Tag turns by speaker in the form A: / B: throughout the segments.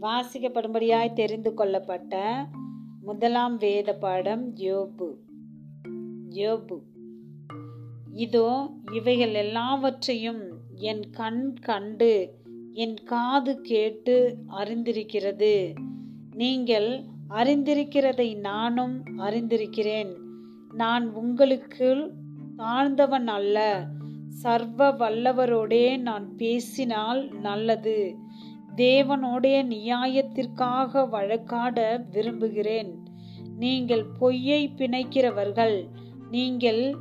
A: வாசிக்கப்படும்படியாய் தெரிந்து கொள்ளப்பட்ட முதலாம் வேத பாடம் யோபு. யோபு. இதோ இவைகள் எல்லாவற்றையும் என் கண் கண்டு என் காது கேட்டு அறிந்திருக்கிறது. நீங்கள் அறிந்திருக்கிறதை நானும் அறிந்திருக்கிறேன். நான் உங்களுக்குள் தாழ்ந்தவன் அல்ல. சர்வ வல்லவரோடே நான் பேசினால் நல்லது. தேவனுடைய நியாயத்திற்காக வழக்காட விரும்புகிறேன். நீங்கள் பொய்யை பிணைக்கிறவர்கள். நீங்கள்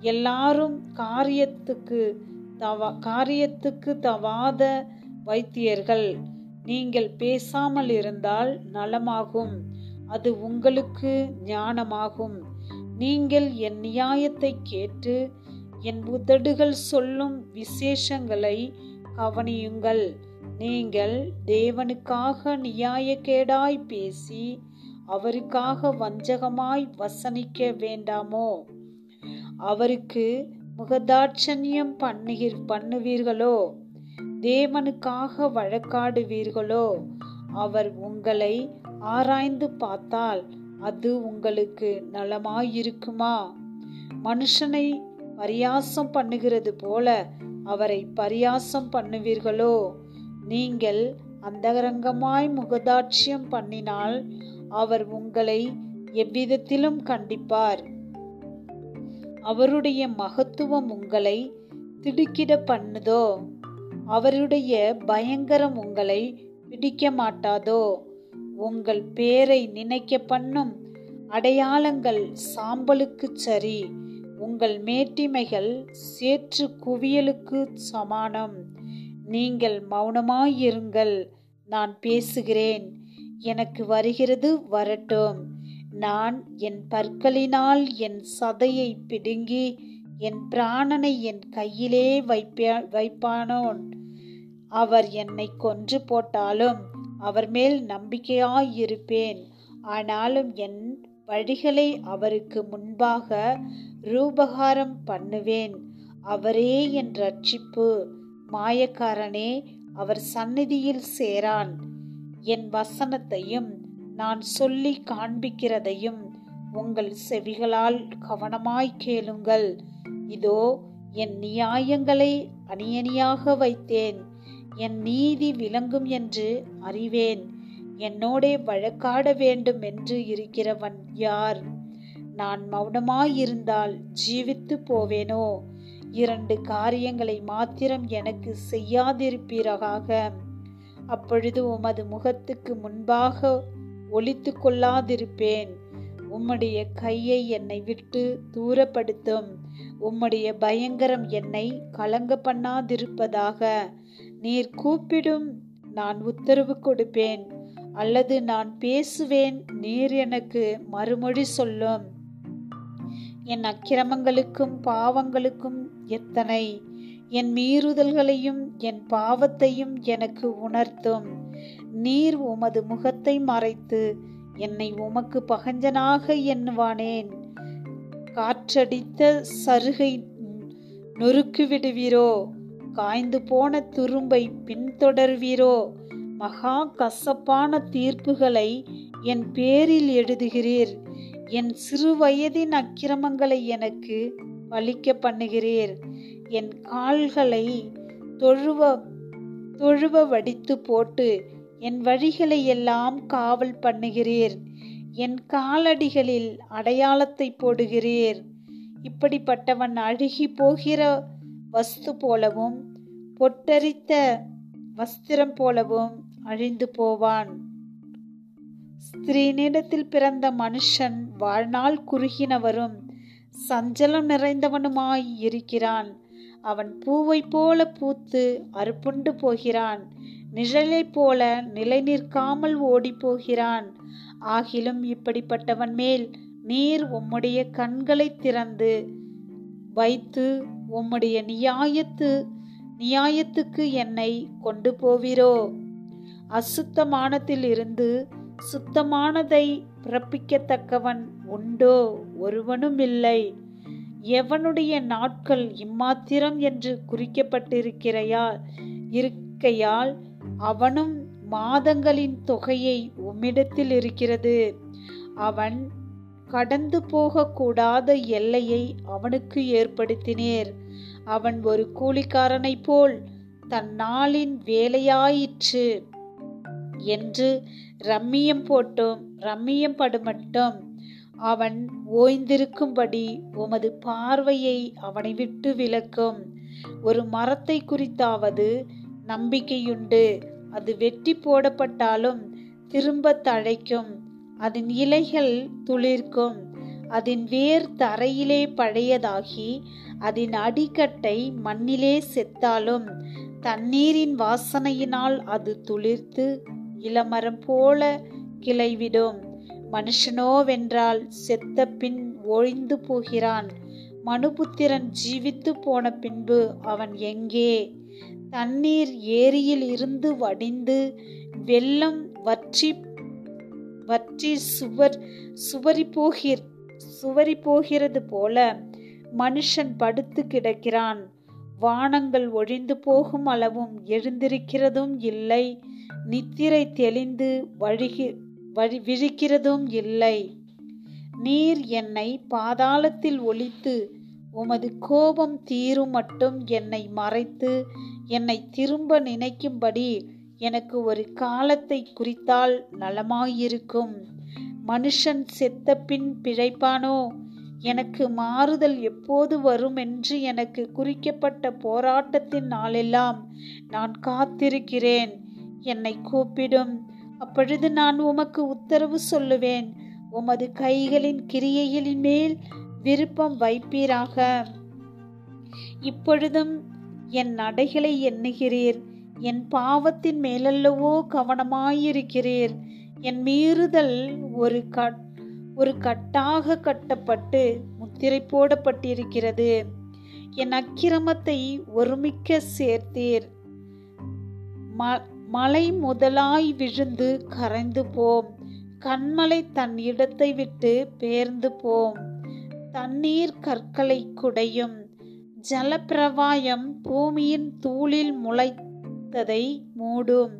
A: எல்லாரும் காரியத்துக்கு தவா காரியத்துக்கு தவாத வைத்தியர்கள். நீங்கள் பேசாமல் இருந்தால் நலமாகும். அது உங்களுக்கு ஞானமாகும். நீங்கள் என் நியாயத்தை கேட்டு என் உதடுகள் சொல்லும் விசேஷங்களை கவனியுங்கள் நீங்கள் தேவனுக்காக நியாயக்கேடாய் பேசி அவருக்காக வஞ்சகமாய் வசனிக்க வேண்டாமோ? அவருக்கு முகதாட்சண்யம் பண்ணுகிற பண்ணுவீர்களோ? தேவனுக்காக வழக்காடுவீர்களோ? அவர் உங்களை ஆராய்ந்து பார்த்தால் அது உங்களுக்கு நலமாயிருக்குமா? மனுஷனை பரியாசம் பண்ணுகிறது போல அவரை பரியாசம் பண்ணுவீர்களோ? நீங்கள் அந்தரங்கமாய் முகதாட்சியம் பண்ணினால் அவர் உங்களை எவ்விதத்திலும் கண்டிப்பார். அவருடைய மகத்துவம் உங்களை திடுக்கிட பண்ணுதோ? அவருடைய பயங்கரம் உங்களை பிடிக்க மாட்டாதோ? உங்கள் பேரை நினைக்க பண்ணும் அடையாளங்கள் சாம்பலுக்குச் சரி. உங்கள் மேட்டிமைகள் சேற்று குவியலுக்கு சமானம். நீங்கள் மௌனமாயிருங்கள். நான் பேசுகிறேன். எனக்கு வருகிறது வரட்டும். நான் என் பற்களினால் என் சதையை பிடுங்கி என் பிராணனை என் கையிலே வைப்பே வைப்பானோன். அவர் என்னை கொன்று போட்டாலும் அவர் மேல் நம்பிக்கையாயிருப்பேன். ஆனாலும் என் வழிகளை அவருக்கு முன்பாக ரூபகாரம் பண்ணுவேன். அவரே என் ரட்சிப்பு மாயக்காரனே அவர் சந்நிதியில் சேரான். என் வசனத்தையும் நான் சொல்லி காண்பிக்கிறதையும் உங்கள் செவிகளால் கவனமாய் கேளுங்கள். இதோ என் நியாயங்களை அணியணியாக வைத்தேன். என் நீதி விளங்கும் என்று அறிவேன். என்னோடே வழக்காட வேண்டும் என்று இருக்கிறவன் யார்? நான் மௌனமாயிருந்தால் ஜீவித்து போவேனோ? இரண்டு காரியங்களை மாத்திரம் எனக்கு செய்யாதிருப்பீராக. அப்பொழுது உமது முகத்துக்கு முன்பாக ஒழித்து கொள்ளாதிருப்பேன். உம்முடைய கையை என்னை விட்டு தூரப்படுத்தும். உம்முடைய பயங்கரம் என்னை கலங்க பண்ணாதிருப்பதாக. நீர் கூப்பிடும் நான் உத்தரவு கொடுப்பேன். அல்லது நான் பேசுவேன் நீர் எனக்கு மறுமொழி சொல்லும். என் அக்கிரமங்களுக்கும் பாவங்களுக்கும் எத்தனை? என் மீறுதல்களையும் என் பாவத்தையும் எனக்கு உணர்த்தும். நீர் உமது முகத்தை மறைத்து என்னை உமக்கு பகஞ்சனாக எண்ணுவானேன். காற்றடித்த சருகை நொறுக்கு விடுவீரோ காய்ந்து போன துரும்பை பின்தொடர்வீரோ? மகா கசப்பான தீர்ப்புகளை என் பேரில் எழுதுகிறீர். என் சிறு வயதின் அக்கிரமங்களை எனக்கு பழிக்க பண்ணுகிறீர். என் கால்களை தொழுவ தொழுவ வடித்து போட்டு என் வழிகளை எல்லாம் காவல் பண்ணுகிறீர். என் காலடிகளில் அடையாளத்தை போடுகிறீர். இப்படிப்பட்டவன் அழுகி போகிற வஸ்து போலவும் பொட்டரித்த வஸ்திரம் போலவும் அழிந்து போவான். ஸ்திரீனிடத்தில் பிறந்த மனுஷன் வாழ்நாள் குறுகினவரும் சஞ்சலம் நிறைந்தவனுமாய் இருக்கிறான். அவன் பூவை போல பூத்து அறுப்புண்டு போகிறான். நிழலை போல நிலை நிற்காமல் ஓடி போகிறான். ஆகிலும் இப்படிப்பட்டவன் மேல் நீர் உம்முடைய கண்களை திறந்து வைத்து உம்முடைய நியாயத்து நியாயத்துக்கு என்னை கொண்டு போவீரோ? அசுத்தமானத்தில் இருந்து சுத்தமானதை பிறப்பிக்கத்தக்கவன் உண்டோ ஒருவனும் இல்லை எவனுடைய நாட்கள் இம்மாத்திரம் என்று குறிக்கப்பட்டிருக்கிறையால் இருக்கையால் அவனும் மாதங்களின் தொகையை உம்மிடத்தில் இருக்கிறது. அவன் கடந்து போகக்கூடாத எல்லையை அவனுக்கு ஏற்படுத்தினேர். அவன் ஒரு கூலிக்காரனைப் போல் தன் நாளின் வேலையாயிற்று. என்று ரம்மியம் போட்டும். ரம்மியம் படுமட்டும். அவன் ஓய்ந்திருக்கும்படி உமது பார்வையை அவனை விட்டு விலக்கும். ஒரு மரத்தை குறித்தாவது நம்பிக்கையுண்டு. அது வெட்டி போடப்பட்டாலும் திரும்ப தழைக்கும். அதன் இலைகள் துளிர்க்கும். அதன் வேர் தரையிலே பழையதாகி அதன் அடிக்கட்டை மண்ணிலே செத்தாலும் தண்ணீரின் வாசனையினால் அது துளிர்த்து இளமரம் போல கிளைவிடும். மனுஷனோவென்றால் செத்த பின் ஒழிந்து போகிறான். மனுபுத்திரன் ஜீவித்து போன பின்பு அவன் எங்கே? தண்ணீர் ஏரியில் இருந்து வடிந்து வெள்ளம் வற்றி வற்றி சுவர் சுவரி போகிற சுவரி போகிறது போல மனுஷன் படுத்து கிடக்கிறான். வானங்கள் ஒழிந்து போகும் அளவும் எழுந்திருக்கிறதும் இல்லை. நித்திரை தெளிந்து வழிகி வழி விழிக்கிறதும் இல்லை. நீர் என்னை பாதாளத்தில் ஒழித்து உமது கோபம் தீரும் மட்டும் என்னை மறைத்து என்னை திரும்ப நினைக்கும்படி எனக்கு ஒரு காலத்தை குறித்தால் நலமாயிருக்கும். மனுஷன் செத்த பின் பிழைப்பானோ? எனக்கு மாறுதல் எப்போது வரும் என்று எனக்கு குறிக்கப்பட்ட போராட்டத்தின் நாளெல்லாம் நான் காத்திருக்கிறேன். என்னை கூப்பிடும். அப்பொழுது நான் உமக்கு உத்தரவு சொல்லுவேன். உமது கைகளின் கிரியைகளின் மேல் விருப்பம் வைப்பீராக. இப்பொழுதும் என் நடைகளை எண்ணுகிறீர். என் பாவத்தின் மேலல்லவோ கவனமாயிருக்கிறீர். என் மீறுதல் ஒரு கட் ஒரு கட்டாக கட்டப்பட்டு முத்திரை போடப்பட்டிருக்கிறது. என் அக்கிரமத்தை ஒருமிக்க சேர்த்தீர். மலை முதலாய் விழுந்து கரைந்து போம். கண்மலை தன் இடத்தை விட்டு பேர்ந்து போம். தண்ணீர் கற்களை குடையும். ஜலப்பிரவாயம் பூமியின் தூளில் முளைத்ததை மூடும்.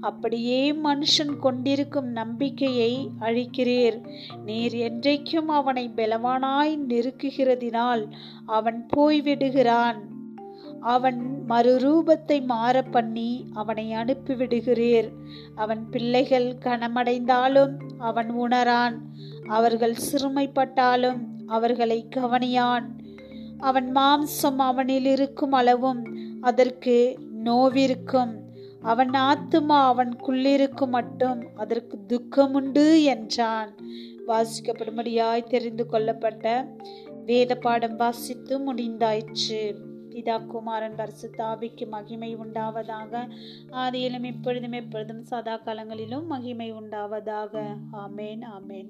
A: அப்படியே மனுஷன் கொண்டிருக்கும் நம்பிக்கையை அழிக்கிறீர். நீர் என்றைக்கும் அவனை பலவானாய் நெருக்குகிறதினால் அவன் போய்விடுகிறான். அவன் மறுரூபத்தை மாற பண்ணி அவனை அனுப்பிவிடுகிறீர். அவன் பிள்ளைகள் கனமடைந்தாலும் அவன் உணரான். அவர்கள் சிறுமைப்பட்டாலும் அவர்களை கவனியான். அவன் மாம்சம் அவனில் இருக்கும் அளவும் அதற்கு நோவிருக்கும். அவன் ஆத்துமா அவனுக்குள்ளிருக்கும் மட்டும் அதற்கு துக்கமுண்டு என்றான். வாசிக்கப்படும்படியாய் தெரிந்து கொள்ளப்பட்ட வேத பாடம் வாசித்து முடிந்தாயிற்று. பிதா குமாரன் பரிசுத்தாவிக்கு மகிமை உண்டாவதாக. ஆதியிலும் இப்பொழுதும் எப்பொழுதும் சதா காலங்களிலும் மகிமை உண்டாவதாக. ஆமேன் ஆமேன்.